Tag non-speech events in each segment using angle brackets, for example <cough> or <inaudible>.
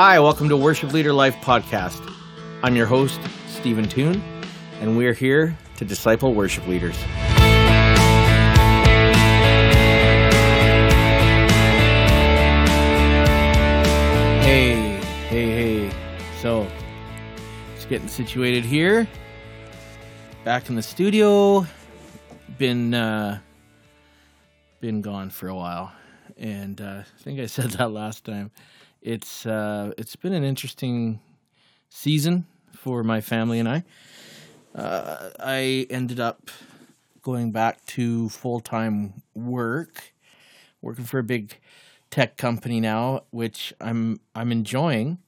Hi, welcome to Worship Leader Life Podcast. I'm your host, Stephen Toon, and we're here to disciple worship leaders. Hey, hey, hey. So, just getting situated here. Back in the studio. Been uh been gone for a while. And uh, I think I said <laughs> that last time. It's uh it's been an interesting season for my family and I. Uh, I ended up going back to full time work, working for a big tech company now, which I'm I'm enjoying,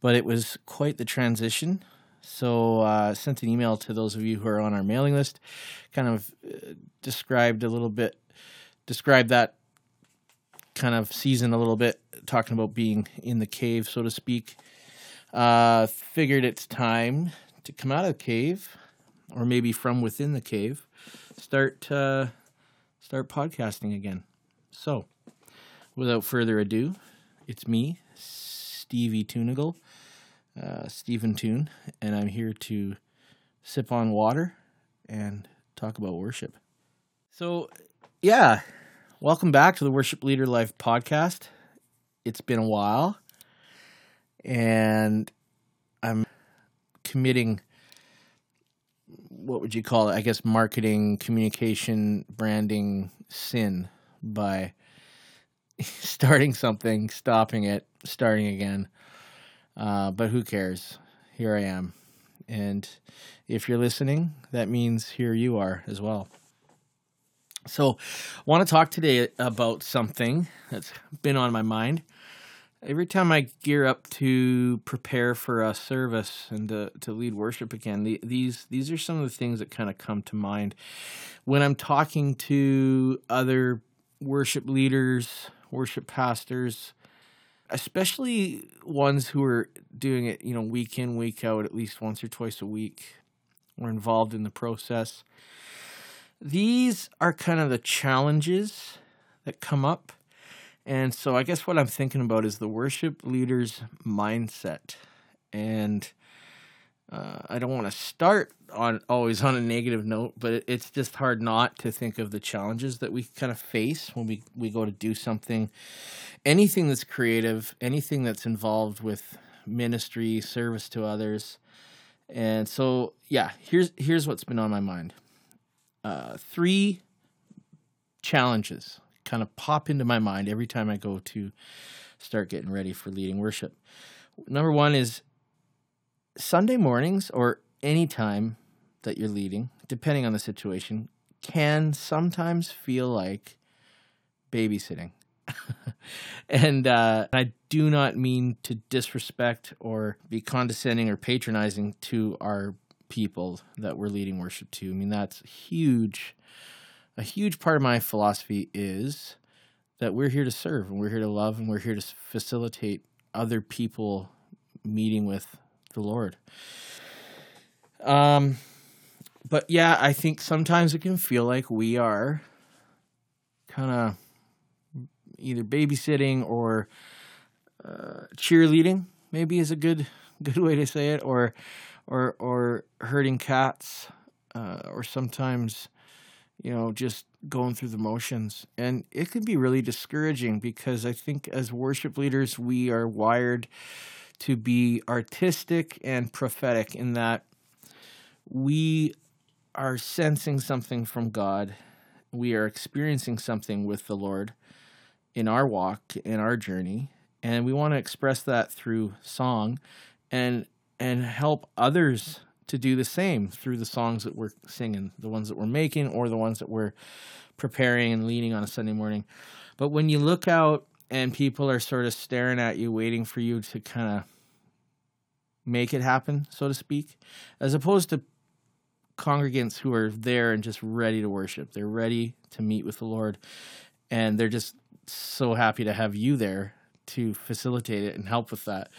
but it was quite the transition. So uh, sent an email to those of you who are on our mailing list, kind of uh, described a little bit, described that kind of season a little bit, talking about being in the cave, so to speak. Uh, figured it's time to come out of the cave, or maybe from within the cave, start uh, start podcasting again. So, without further ado, it's me, Stevie Toonigal, uh, Stephen Toon, and I'm here to sip on water and talk about worship. So, yeah, welcome back to the Worship Leader Life podcast. It's been a while, and I'm committing what would you call it? I guess marketing, communication, branding sin by <laughs> starting something, stopping it, starting again. Uh, but who cares? Here I am. And if you're listening, that means here you are as well. So, I want to talk today about something that's been on my mind. Every time I gear up to prepare for a service and to, to lead worship again, the, these these are some of the things that kind of come to mind when I'm talking to other worship leaders, worship pastors, especially ones who are doing it, you know, week in, week out, at least once or twice a week, or involved in the process. These are kind of the challenges that come up. And so I guess what I'm thinking about is the worship leader's mindset. And uh, I don't want to start on always on a negative note, but it, it's just hard not to think of the challenges that we kind of face when we, we go to do something, anything that's creative, anything that's involved with ministry, service to others. And so, yeah, here's here's what's been on my mind. Uh, three challenges kind of pop into my mind every time I go to start getting ready for leading worship. Number one is Sunday mornings or any time that you're leading, depending on the situation, can sometimes feel like babysitting. <laughs> and uh, I do not mean to disrespect or be condescending or patronizing to our people that we're leading worship to. I mean, that's huge. A huge part of my philosophy is that we're here to serve and we're here to love and we're here to facilitate other people meeting with the Lord. Um, but yeah, I think sometimes it can feel like we are kind of either babysitting or uh, cheerleading. Maybe is a good good way to say it, or or or herding cats, uh, or sometimes you know just going through the motions, and it can be really discouraging because I think as worship leaders we are wired to be artistic and prophetic in that we are sensing something from God. We are experiencing something with the Lord in our walk, in our journey, and we want to express that through song and and help others to do the same through the songs that we're singing, the ones that we're making or the ones that we're preparing and leading on a Sunday morning. But when you look out and people are sort of staring at you, waiting for you to kind of make it happen, so to speak, as opposed to congregants who are there and just ready to worship. They're ready to meet with the Lord, and they're just so happy to have you there to facilitate it and help with that.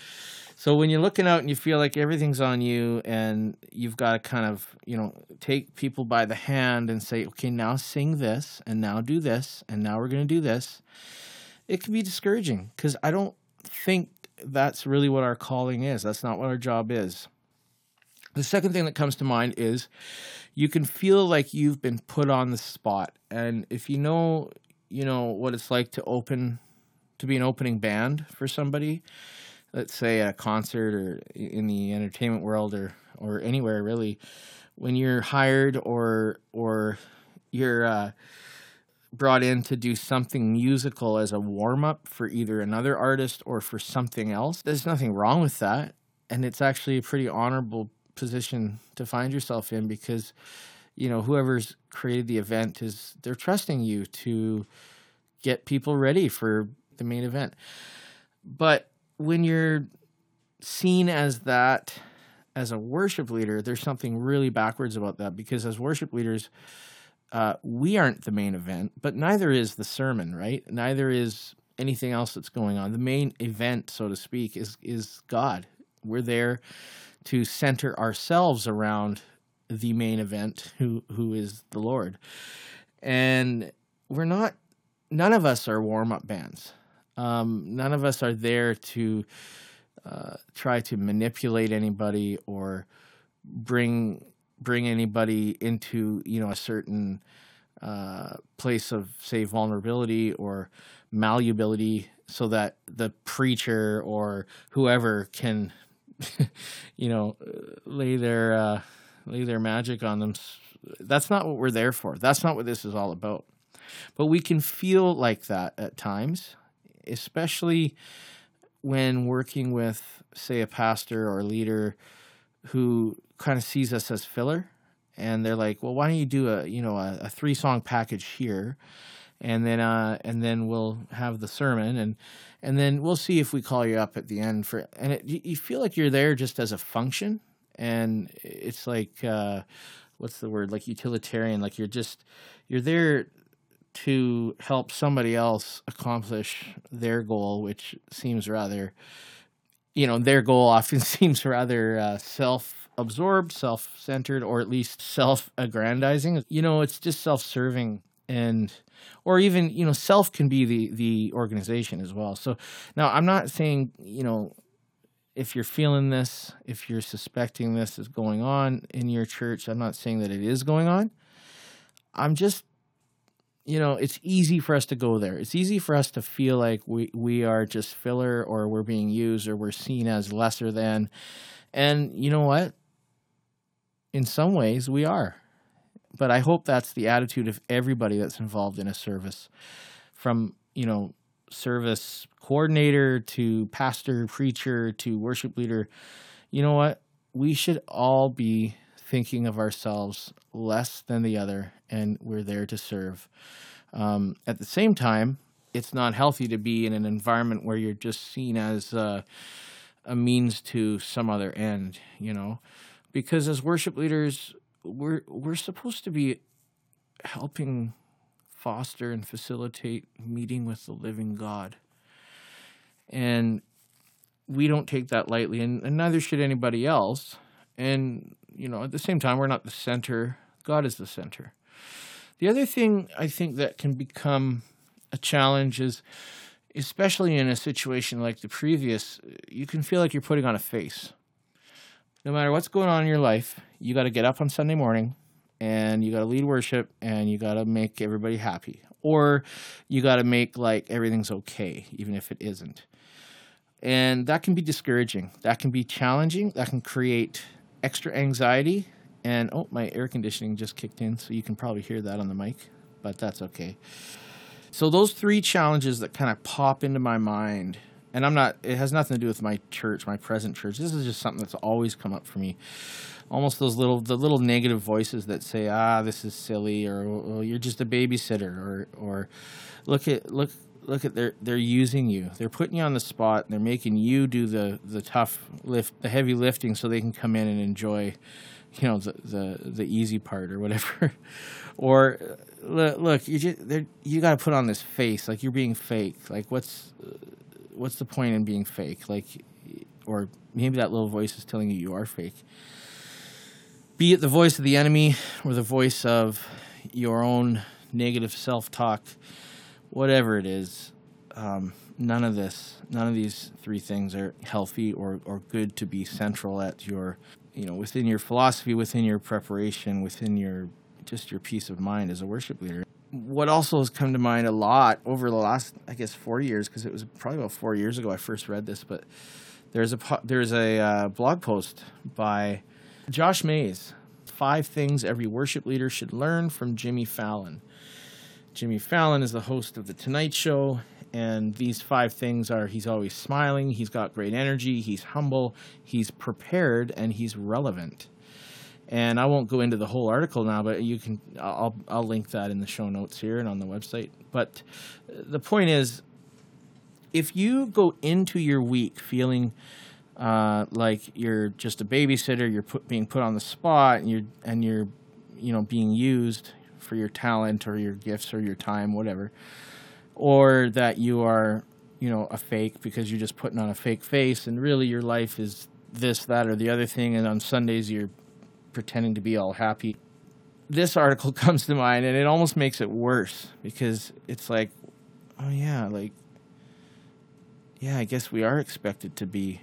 So when you're looking out and you feel like everything's on you and you've got to kind of, you know, take people by the hand and say, okay, now sing this and now do this and now we're going to do this, it can be discouraging because I don't think that's really what our calling is. That's not what our job is. The second thing that comes to mind is you can feel like you've been put on the spot. And if you know, you know what it's like to open to be an opening band for somebody, let's say at a concert or in the entertainment world or or anywhere really, when you're hired or or you're uh, brought in to do something musical as a warm up for either another artist or for something else. There's nothing wrong with that, and it's actually a pretty honorable position to find yourself in because you know whoever's created the event is they're trusting you to get people ready for the main event. But when you're seen as that as a worship leader, there's something really backwards about that because as worship leaders, uh, we aren't the main event, but neither is the sermon, right? Neither is anything else that's going on. The main event, so to speak, is is God. We're there to center ourselves around the main event, who who is the Lord, and we're not. None of us are warm up bands. Um, none of us are there to uh, try to manipulate anybody or bring bring anybody into you know a certain uh, place of say vulnerability or malleability so that the preacher or whoever can <laughs> you know lay their uh, lay their magic on them. That's not what we're there for. That's not what this is all about. But we can feel like that at times especially when working with say a pastor or a leader who kind of sees us as filler and they're like well why don't you do a you know a, a three song package here and then uh and then we'll have the sermon and and then we'll see if we call you up at the end for and it, you feel like you're there just as a function and it's like uh what's the word? Like utilitarian like you're just you're there to help somebody else accomplish their goal which seems rather you know their goal <laughs> often seems rather uh, self absorbed, self centered, or at least self aggrandizing. You know, it's just self serving and or even you know self can be the the organization as well so now i'm not saying you know if you're feeling this if you're suspecting this is going on in your church i'm not saying that it is going on i'm just you know it's easy for us to go there it's easy for us to feel like we we are just filler or we're being used or we're seen as lesser than and you know what in some ways we are. But I hope that's the attitude of everybody that's involved in a service from, you know, service coordinator to pastor, preacher to worship leader. You know what? We should all be thinking of ourselves less than the other, and we're there to serve. Um, at the same time, it's not healthy to be in an environment where you're just seen as uh, a means to some other end, you know because as worship leaders, we're we're supposed to be helping foster and facilitate meeting with the living God. And we don't take that lightly, and, and neither should anybody else. And, you know, at the same time, we're not the center, God is the center. The other thing I think that can become a challenge is, especially in a situation like the previous, you can feel like you're putting on a face no matter what's going on in your life, you got to get up on Sunday morning and you got to lead worship and you got to make everybody happy. Or you got to make like everything's okay, even if it isn't. And that can be discouraging. That can be challenging. That can create extra anxiety. And oh, my air conditioning just kicked in, so you can probably hear that on the mic, but that's okay. So, those three challenges that kind of pop into my mind and I'm not. It has nothing to do with my church, my present church. This is just something that's always come up for me. Almost those little, the little negative voices that say, "Ah, this is silly," or "You're just a babysitter," or, or "Look at look." Look at they're they're using you. They're putting you on the spot. They're making you do the the tough lift, the heavy lifting, so they can come in and enjoy, you know, the the, the easy part or whatever. <laughs> or look, look you just you got to put on this face like you're being fake. Like what's what's the point in being fake? Like, or maybe that little voice is telling you you are fake. Be it the voice of the enemy or the voice of your own negative self talk, whatever it is, um, none of this, none of these three things are healthy or, or good to be central at your, you know, within your philosophy, within your preparation, within your just your peace of mind as a worship leader. What also has come to mind a lot over the last, I guess, four years, because it was probably about four years ago I first read this, but there's a there's a uh, blog post by Josh Mays, five things every worship leader should learn from Jimmy Fallon. Jimmy Fallon is the host of The Tonight Show, and these five things are he's always smiling, he's got great energy, he's humble, he's prepared, and he's relevant. And I won't go into the whole article now, but you can I'll I'll link that in the show notes here and on the website. But the point is if you go into your week feeling uh, like you're just a babysitter, you're put, being put on the spot, and you're and you're you know being used for your talent or your gifts or your time, whatever, or that you are you know a fake because you're just putting on a fake face, and really your life is this, that, or the other thing, and on Sundays you're pretending to be all happy. This article <laughs> comes to mind, and it almost makes it worse because it's like, oh yeah, like yeah, I guess we are expected to be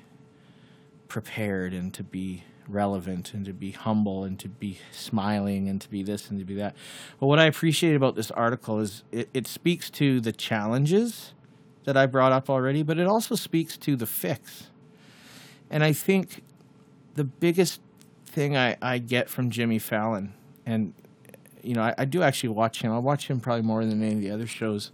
prepared and to be relevant and to be humble and to be smiling and to be this and to be that. But what I appreciate about this article is it, it speaks to the challenges that I brought up already, but it also speaks to the fix. And I think the biggest thing I, I get from Jimmy Fallon, and you know, I, I do actually watch him. I watch him probably more than any of the other shows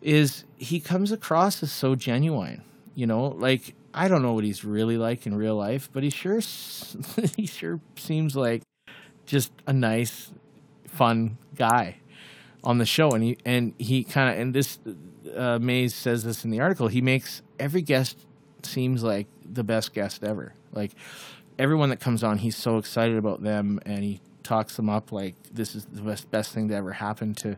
is he comes across as so genuine. You know, like I don't know what he's really like in real life, but he sure <laughs> he sure seems like just a nice, fun guy on the show. And he and he kind of and this uh, Mays says this in the article. He makes every guest seems like the best guest ever. Like everyone that comes on, he's so excited about them, and he talks them up like this is the best best thing to ever happen to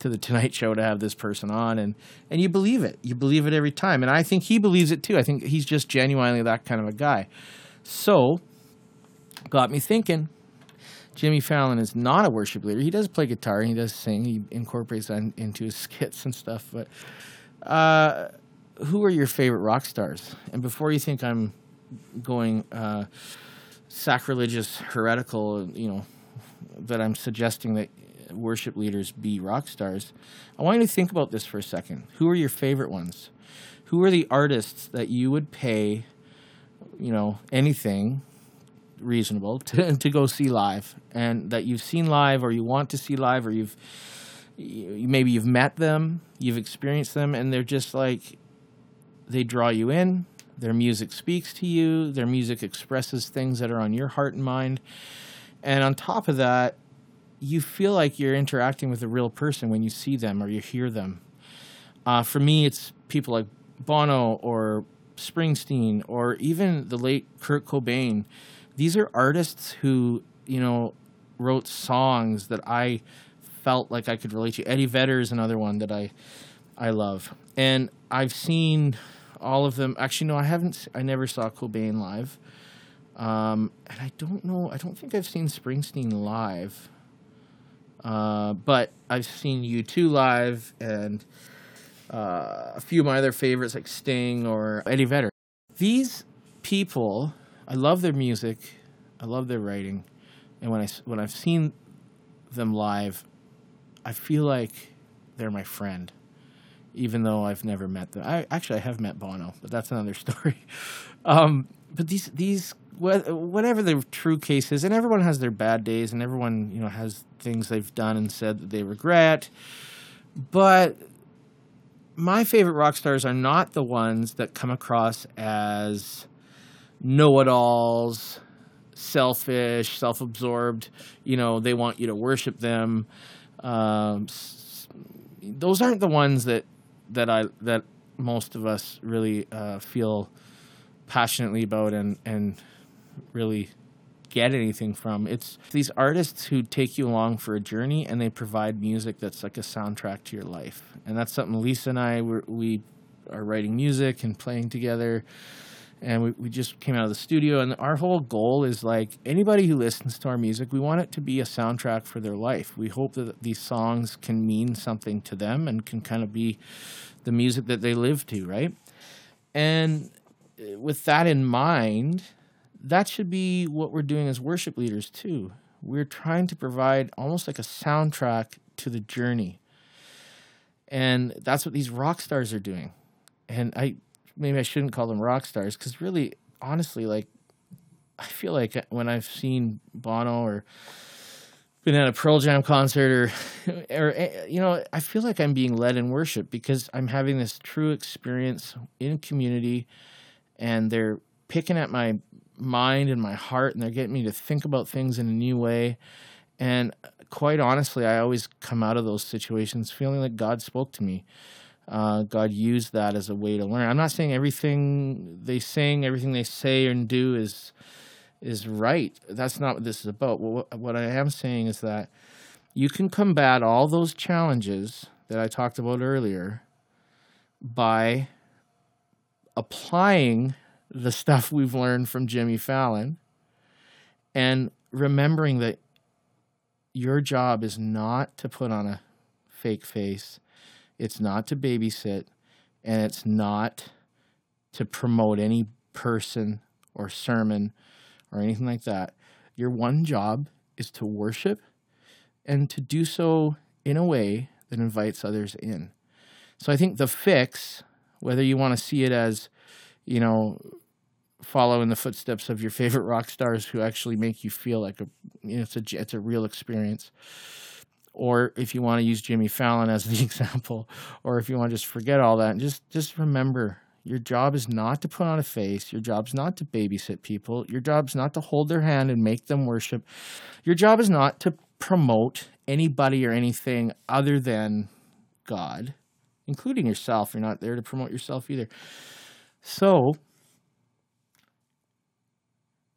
to the Tonight Show to have this person on, and and you believe it. You believe it every time, and I think he believes it too. I think he's just genuinely that kind of a guy. So, got me thinking. Jimmy Fallon is not a worship leader. He does play guitar. He does sing. He incorporates that into his <laughs> skits and stuff. But uh, who are your favorite rock stars? And before you think I'm going uh, sacrilegious, heretical, you know, that I'm suggesting that worship leaders be rock stars, I want you to think about this for a second. Who are your favorite ones? Who are the artists that you would pay, you know, anything reasonable <laughs> to, to go see live and that you've seen live or you want to see live or you've you, maybe you've met them, you've experienced them and they're just like they draw you in, their music speaks to you, their music expresses things that are on your heart and mind. And on top of that, you feel like you're interacting with a real person when you see them or you hear them. Uh, for me, it's people like Bono or Springsteen or even the late Kurt Cobain. These are artists who, you know, wrote songs that I felt like I could relate to. Eddie Vedder is another one that I I love. And I've seen all of them. Actually, no, I haven't. I never saw Cobain live. Um, and I don't know. I don't think I've seen Springsteen live. Uh, but I've seen U2 live and uh, a few of my other favorites like Sting or Eddie Vedder. These people, I love their music, I love their writing, and when I when I've seen them live, I feel like they're my friend, even though I've never met them. I actually I have met Bono, but that's another <laughs> story. Um, but these these whatever the true case is, and everyone has their bad days, and everyone you know has things they've done and said that they regret. But my favorite rock stars are not the ones that come across as know-it-alls, selfish, self-absorbed. You know, they want you to worship them. Um, those aren't the ones that that I that most of us really uh, feel passionately about and and really get anything from. It's these artists who take you along for a journey and they provide music that's like a soundtrack to your life. And that's something Lisa and I were, we are writing music and playing together and we, we just came out of the studio and our whole goal is like anybody who listens to our music we want it to be a soundtrack for their life we hope that these songs can mean something to them and can kind of be the music that they live to right and with that in mind that should be what we're doing as worship leaders too. We're trying to provide almost like a soundtrack to the journey. And that's what these rock stars are doing. And i maybe I shouldn't call them rock stars because really, honestly, like I feel like when I've seen Bono or been at a Pearl Jam concert or, <laughs> or eh, you know, I feel like I'm being led in worship because I'm having this true experience in community, and they're picking at my mind and my heart, and they're getting me to think about things in a new way. And quite honestly, I always come out of those situations feeling like God spoke to me uh, God used that as a way to learn. I'm not saying everything they sing, everything they say and do is is right. That's not what this is about. What, what I am saying is that you can combat all those challenges that I talked about earlier by applying the stuff we've learned from Jimmy Fallon and remembering that your job is not to put on a fake face it's not to babysit, and it's not to promote any person or sermon or anything like that. Your one job is to worship and to do so in a way that invites others in. So I think the fix, whether you want to see it as, you know, follow in the footsteps of your favorite rock stars who actually make you feel like a, you know, it's a, it's a real experience or if you want to use Jimmy Fallon as the <laughs> example, or if you want to just forget all that and just just remember your job is not to put on a face. Your job is not to babysit people. Your job is not to hold their hand and make them worship. Your job is not to promote anybody or anything other than God, including yourself. You're not there to promote yourself either. So,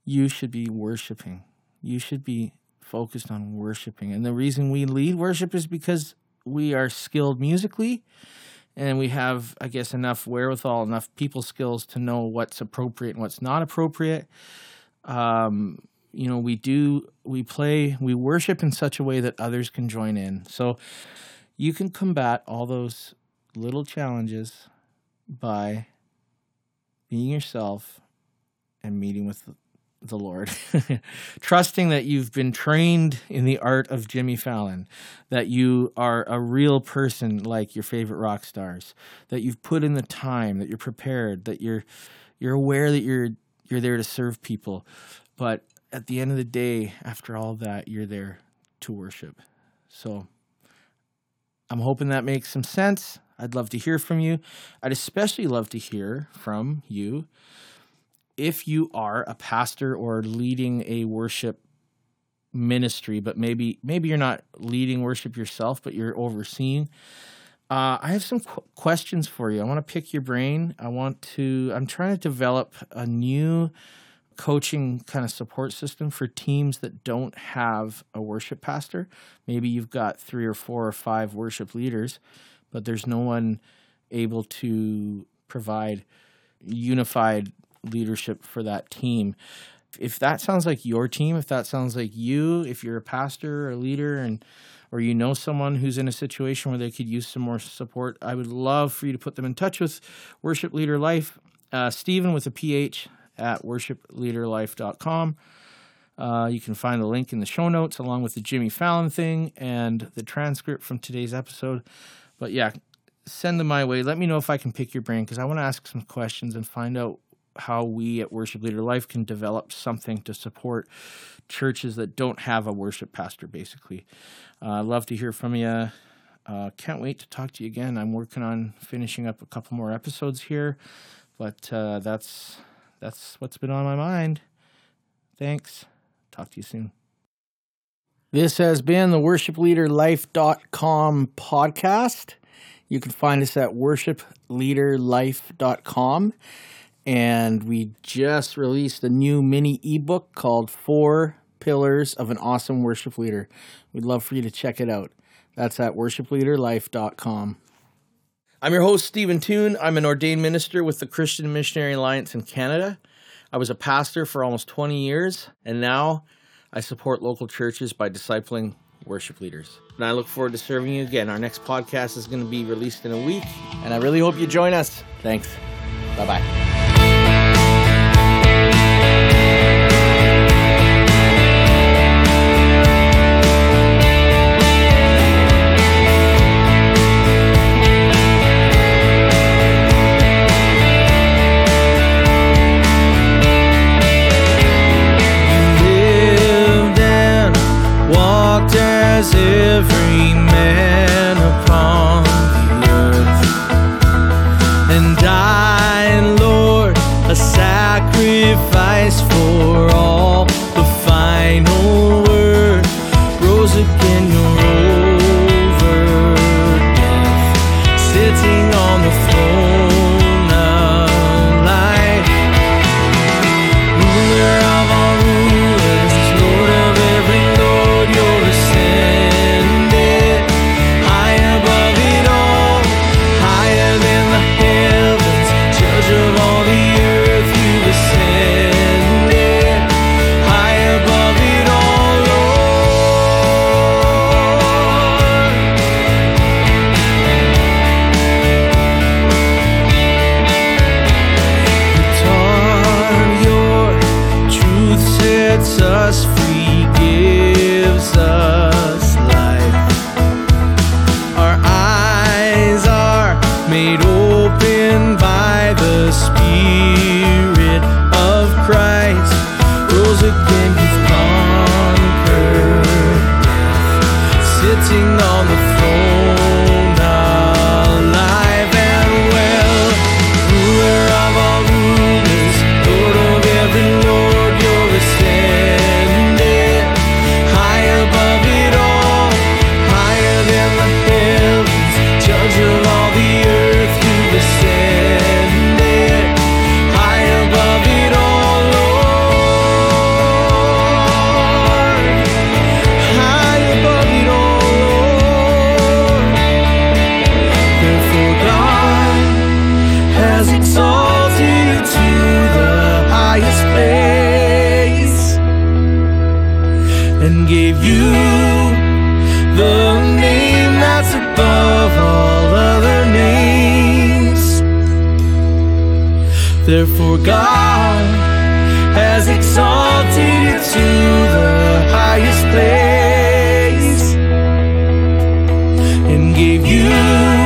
you should be worshiping. You should be focused on worshiping. And the reason we lead worship is because we are skilled musically and we have, I guess, enough wherewithal, enough people skills to know what's appropriate and what's not appropriate. Um, you know, we do, we play, we worship in such a way that others can join in. So you can combat all those little challenges by being yourself and meeting with the Lord, <laughs> trusting that you've been trained in the art of Jimmy Fallon, that you are a real person like your favorite rock stars, that you've put in the time, that you're prepared, that you're you're aware that you're you're there to serve people, but at the end of the day, after all that, you're there to worship. So I'm hoping that makes some sense. I'd love to hear from you. I'd especially love to hear from you if you are a pastor or leading a worship ministry, but maybe maybe you're not leading worship yourself, but you're overseeing. Uh, I have some qu- questions for you. I want to pick your brain. I want to. I'm trying to develop a new coaching kind of support system for teams that don't have a worship pastor. Maybe you've got three or four or five worship leaders, but there's no one able to provide unified leadership for that team. If that sounds like your team, if that sounds like you, if you're a pastor or a leader and or you know someone who's in a situation where they could use some more support, I would love for you to put them in touch with Worship Leader Life. Uh, Stephen with a PH at worshipleaderlife.com. Uh, you can find the link in the show notes along with the Jimmy Fallon thing and the transcript from today's episode. But yeah, send them my way. Let me know if I can pick your brain because I want to ask some questions and find out how we at Worship Leader Life can develop something to support churches that don't have a worship pastor, basically. Uh, love to hear from you. Uh, can't wait to talk to you again. I'm working on finishing up a couple more episodes here, but uh, that's that's what's been on my mind. Thanks. Talk to you soon. This has been the worshipleaderlife.com podcast. You can find us at worshipleaderlife.com. And we just released a new mini ebook called Four Pillars of an Awesome Worship Leader. We'd love for you to check it out. That's at worshipleaderlife.com. I'm your host, Stephen Toon. I'm an ordained minister with the Christian Missionary Alliance in Canada. I was a pastor for almost 20 years, and now I support local churches by discipling worship leaders. And I look forward to serving you again. Our next podcast is going to be released in a week. And I really hope you join us. Thanks. Bye bye. and gave you the name that's above all other names. Therefore, God has exalted you to the highest place and gave you.